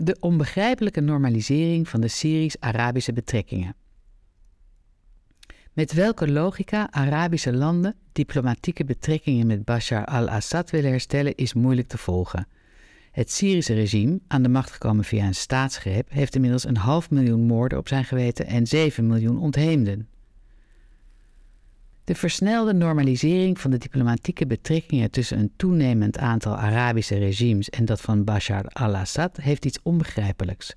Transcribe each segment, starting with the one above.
De onbegrijpelijke normalisering van de Syrisch-Arabische betrekkingen. Met welke logica Arabische landen diplomatieke betrekkingen met Bashar al-Assad willen herstellen is moeilijk te volgen. Het Syrische regime, aan de macht gekomen via een staatsgreep, heeft inmiddels een half miljoen moorden op zijn geweten en 7 miljoen ontheemden. De versnelde normalisering van de diplomatieke betrekkingen tussen een toenemend aantal Arabische regimes en dat van Bashar al-Assad heeft iets onbegrijpelijks.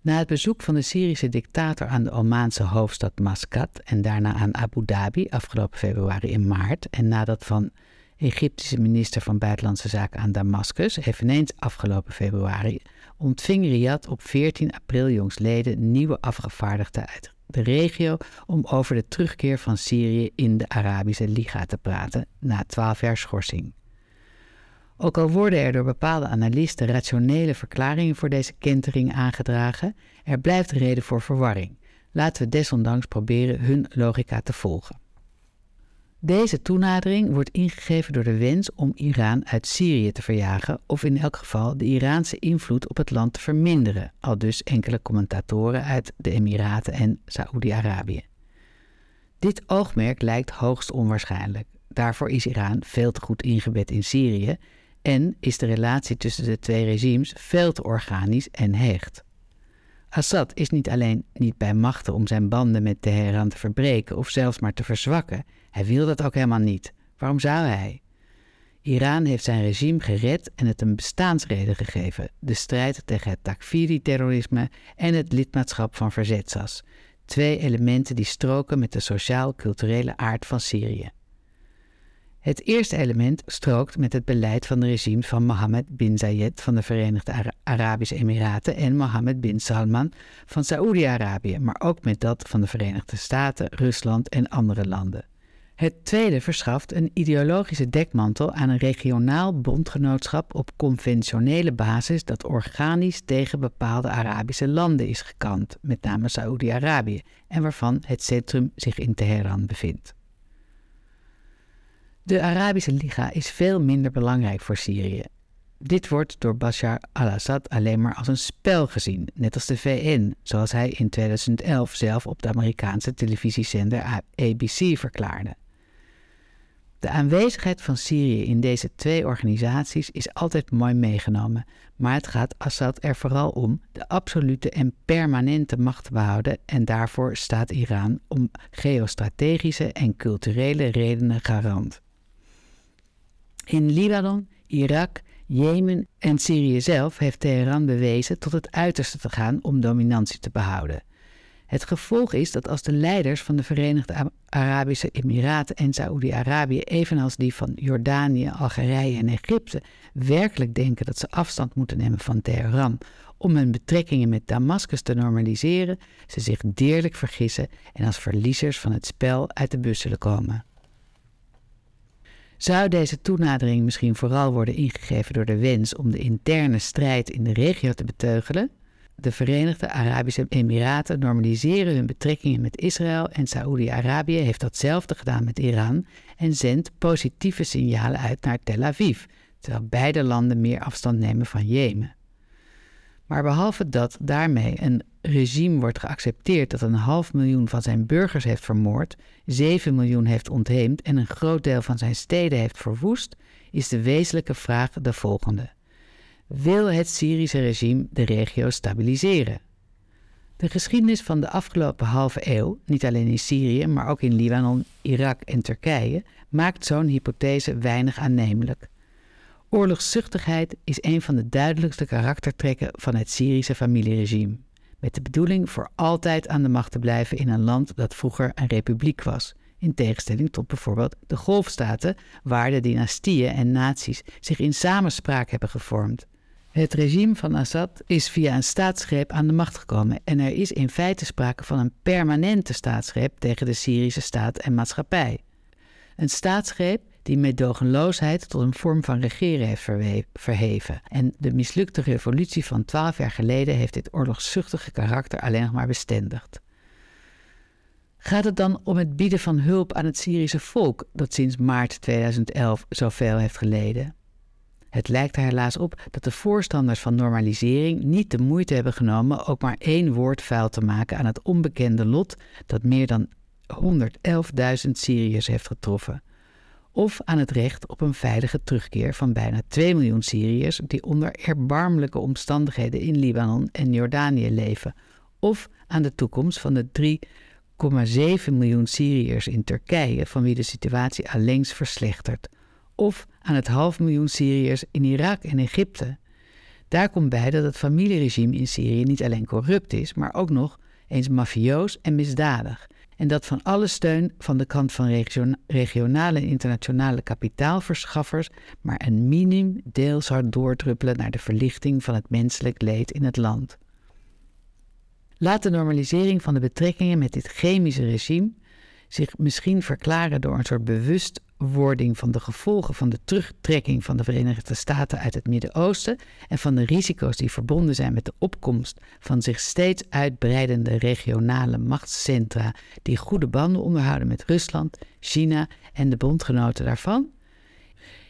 Na het bezoek van de Syrische dictator aan de Omaanse hoofdstad Mascat en daarna aan Abu Dhabi afgelopen februari in maart en nadat van Egyptische minister van Buitenlandse Zaken aan Damascus, eveneens afgelopen februari, ontving Riyadh op 14 april jongsleden nieuwe afgevaardigden uit de regio om over de terugkeer van Syrië in de Arabische Liga te praten na twaalf jaar schorsing. Ook al worden er door bepaalde analisten rationele verklaringen voor deze kentering aangedragen, er blijft reden voor verwarring. Laten we desondanks proberen hun logica te volgen. Deze toenadering wordt ingegeven door de wens om Iran uit Syrië te verjagen of in elk geval de Iraanse invloed op het land te verminderen, al dus enkele commentatoren uit de Emiraten en Saoedi-Arabië. Dit oogmerk lijkt hoogst onwaarschijnlijk. Daarvoor is Iran veel te goed ingebed in Syrië en is de relatie tussen de twee regimes veel te organisch en hecht. Assad is niet alleen niet bij machten om zijn banden met Teheran te verbreken of zelfs maar te verzwakken, hij wil dat ook helemaal niet. Waarom zou hij? Iran heeft zijn regime gered en het een bestaansreden gegeven: de strijd tegen het Takfiri-terrorisme en het lidmaatschap van Verzetsas. Twee elementen die stroken met de sociaal-culturele aard van Syrië. Het eerste element strookt met het beleid van de regimes van Mohammed bin Zayed van de Verenigde Arabische Emiraten en Mohammed bin Salman van Saoedi-Arabië, maar ook met dat van de Verenigde Staten, Rusland en andere landen. Het tweede verschaft een ideologische dekmantel aan een regionaal bondgenootschap op conventionele basis dat organisch tegen bepaalde Arabische landen is gekant, met name Saoedi-Arabië, en waarvan het centrum zich in Teheran bevindt. De Arabische Liga is veel minder belangrijk voor Syrië. Dit wordt door Bashar al-Assad alleen maar als een spel gezien, net als de VN, zoals hij in 2011 zelf op de Amerikaanse televisiezender ABC verklaarde. De aanwezigheid van Syrië in deze twee organisaties is altijd mooi meegenomen, maar het gaat Assad er vooral om de absolute en permanente macht te behouden en daarvoor staat Iran om geostrategische en culturele redenen garant. In Libanon, Irak, Jemen en Syrië zelf heeft Teheran bewezen tot het uiterste te gaan om dominantie te behouden. Het gevolg is dat als de leiders van de Verenigde Arabische Emiraten en Saoedi-Arabië, evenals die van Jordanië, Algerije en Egypte, werkelijk denken dat ze afstand moeten nemen van Teheran om hun betrekkingen met Damascus te normaliseren, ze zich deerlijk vergissen en als verliezers van het spel uit de bus zullen komen. Zou deze toenadering misschien vooral worden ingegeven door de wens om de interne strijd in de regio te beteugelen? De Verenigde Arabische Emiraten normaliseren hun betrekkingen met Israël en Saoedi-Arabië heeft datzelfde gedaan met Iran en zendt positieve signalen uit naar Tel Aviv, terwijl beide landen meer afstand nemen van Jemen. Maar behalve dat daarmee een regime wordt geaccepteerd dat een half miljoen van zijn burgers heeft vermoord, 7 miljoen heeft ontheemd en een groot deel van zijn steden heeft verwoest, is de wezenlijke vraag de volgende. Wil het Syrische regime de regio stabiliseren? De geschiedenis van de afgelopen halve eeuw, niet alleen in Syrië, maar ook in Libanon, Irak en Turkije, maakt zo'n hypothese weinig aannemelijk. Oorlogszuchtigheid is een van de duidelijkste karaktertrekken van het Syrische familieregime, met de bedoeling voor altijd aan de macht te blijven in een land dat vroeger een republiek was, in tegenstelling tot bijvoorbeeld de golfstaten, waar de dynastieën en naties zich in samenspraak hebben gevormd. Het regime van Assad is via een staatsgreep aan de macht gekomen en er is in feite sprake van een permanente staatsgreep tegen de Syrische staat en maatschappij. Een staatsgreep die meedogenloosheid tot een vorm van regeren heeft verheven. En de mislukte revolutie van twaalf jaar geleden heeft dit oorlogszuchtige karakter alleen nog maar bestendigd. Gaat het dan om het bieden van hulp aan het Syrische volk dat sinds maart 2011 zoveel heeft geleden? Het lijkt er helaas op dat de voorstanders van normalisering niet de moeite hebben genomen ook maar één woord vuil te maken aan het onbekende lot dat meer dan 111.000 Syriërs heeft getroffen. Of aan het recht op een veilige terugkeer van bijna 2 miljoen Syriërs die onder erbarmelijke omstandigheden in Libanon en Jordanië leven. Of aan de toekomst van de 3,7 miljoen Syriërs in Turkije, van wie de situatie allengs verslechtert. Of aan het half miljoen Syriërs in Irak en Egypte. Daar komt bij dat het familieregime in Syrië niet alleen corrupt is, maar ook nog eens mafioos en misdadig. En dat van alle steun van de kant van regionale en internationale kapitaalverschaffers maar een minim deel zou doordruppelen naar de verlichting van het menselijk leed in het land. Laat de normalisering van de betrekkingen met dit chemische regime zich misschien verklaren door een soort bewustwording van de gevolgen van de terugtrekking van de Verenigde Staten uit het Midden-Oosten en van de risico's die verbonden zijn met de opkomst van zich steeds uitbreidende regionale machtscentra die goede banden onderhouden met Rusland, China en de bondgenoten daarvan?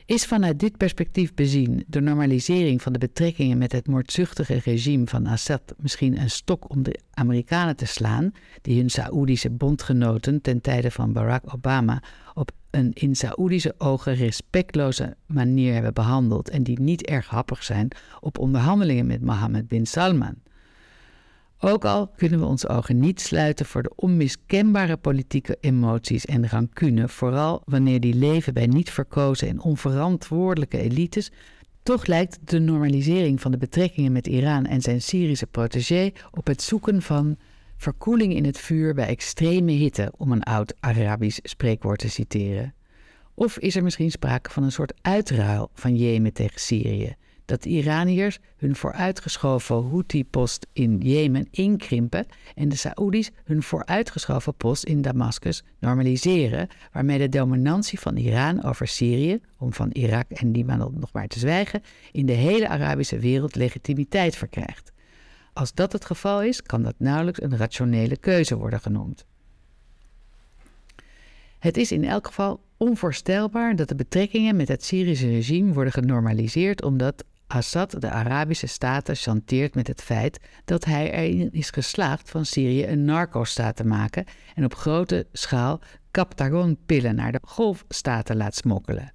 Is vanuit dit perspectief bezien de normalisering van de betrekkingen met het moordzuchtige regime van Assad misschien een stok om de Amerikanen te slaan, die hun Saoedische bondgenoten ten tijde van Barack Obama op een in Saoedische ogen respectloze manier hebben behandeld en die niet erg happig zijn op onderhandelingen met Mohammed bin Salman? Ook al kunnen we onze ogen niet sluiten voor de onmiskenbare politieke emoties en rancune, vooral wanneer die leven bij niet verkozen en onverantwoordelijke elites, toch lijkt de normalisering van de betrekkingen met Iran en zijn Syrische protégé op het zoeken van verkoeling in het vuur bij extreme hitte, om een oud Arabisch spreekwoord te citeren. Of is er misschien sprake van een soort uitruil van Jemen tegen Syrië? Dat de Iraniërs hun vooruitgeschoven Houthi-post in Jemen inkrimpen en de Saoedi's hun vooruitgeschoven post in Damascus normaliseren, waarmee de dominantie van Iran over Syrië, om van Irak en Libanon nog maar te zwijgen, in de hele Arabische wereld legitimiteit verkrijgt. Als dat het geval is, kan dat nauwelijks een rationele keuze worden genoemd. Het is in elk geval onvoorstelbaar dat de betrekkingen met het Syrische regime worden genormaliseerd omdat Assad de Arabische staten chanteert met het feit dat hij erin is geslaagd van Syrië een narco-staat te maken en op grote schaal Captagon-pillen naar de golfstaten laat smokkelen.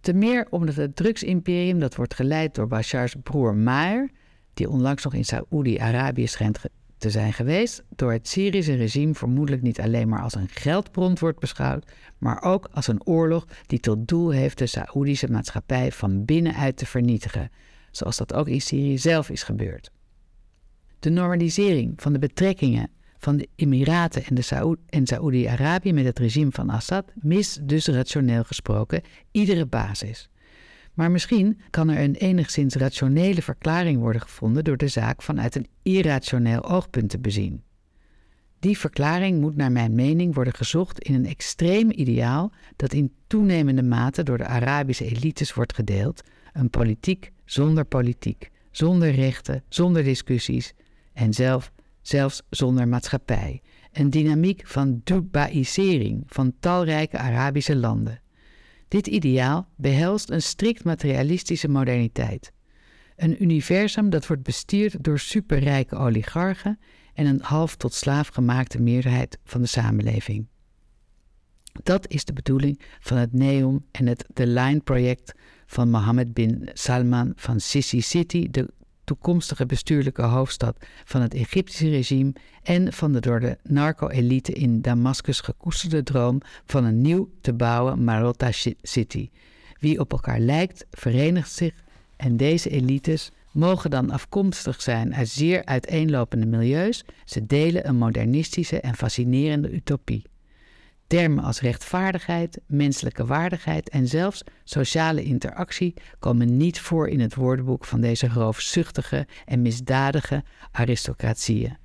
Te meer omdat het drugsimperium dat wordt geleid door Bashar's broer Maher, die onlangs nog in Saoedi-Arabië schijnt te zijn geweest, door het Syrische regime vermoedelijk niet alleen maar als een geldbron wordt beschouwd, maar ook als een oorlog die tot doel heeft de Saoedische maatschappij van binnenuit te vernietigen, zoals dat ook in Syrië zelf is gebeurd. De normalisering van de betrekkingen van de Emiraten en, de en Saoedi-Arabië met het regime van Assad mist dus rationeel gesproken iedere basis. Maar misschien kan er een enigszins rationele verklaring worden gevonden door de zaak vanuit een irrationeel oogpunt te bezien. Die verklaring moet naar mijn mening worden gezocht in een extreem ideaal dat in toenemende mate door de Arabische elites wordt gedeeld: een politiek zonder politiek, zonder rechten, zonder discussies en zelf, zelfs zonder maatschappij. Een dynamiek van dubaïsering van talrijke Arabische landen. Dit ideaal behelst een strikt materialistische moderniteit. Een universum dat wordt bestuurd door superrijke oligarchen en een half tot slaaf gemaakte meerderheid van de samenleving. Dat is de bedoeling van het NEOM en het The Line project van Mohammed bin Salman van Sisi City, de toekomstige bestuurlijke hoofdstad van het Egyptische regime en van de door de narco-elite in Damascus gekoesterde droom van een nieuw te bouwen Marota City. Wie op elkaar lijkt, verenigt zich en deze elites mogen dan afkomstig zijn uit zeer uiteenlopende milieus, ze delen een modernistische en fascinerende utopie. Termen als rechtvaardigheid, menselijke waardigheid en zelfs sociale interactie komen niet voor in het woordenboek van deze roofzuchtige en misdadige aristocratieën.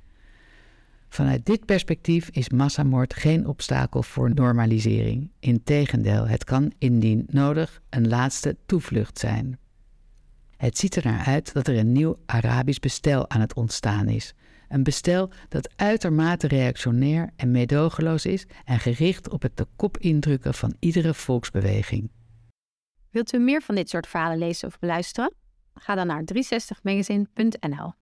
Vanuit dit perspectief is massamoord geen obstakel voor normalisering. Integendeel, het kan indien nodig een laatste toevlucht zijn. Het ziet er naar uit dat er een nieuw Arabisch bestel aan het ontstaan is. Een bestel dat uitermate reactionair en meedogenloos is en gericht op het de kop indrukken van iedere volksbeweging. Wilt u meer van dit soort verhalen lezen of beluisteren? Ga dan naar 360magazine.nl.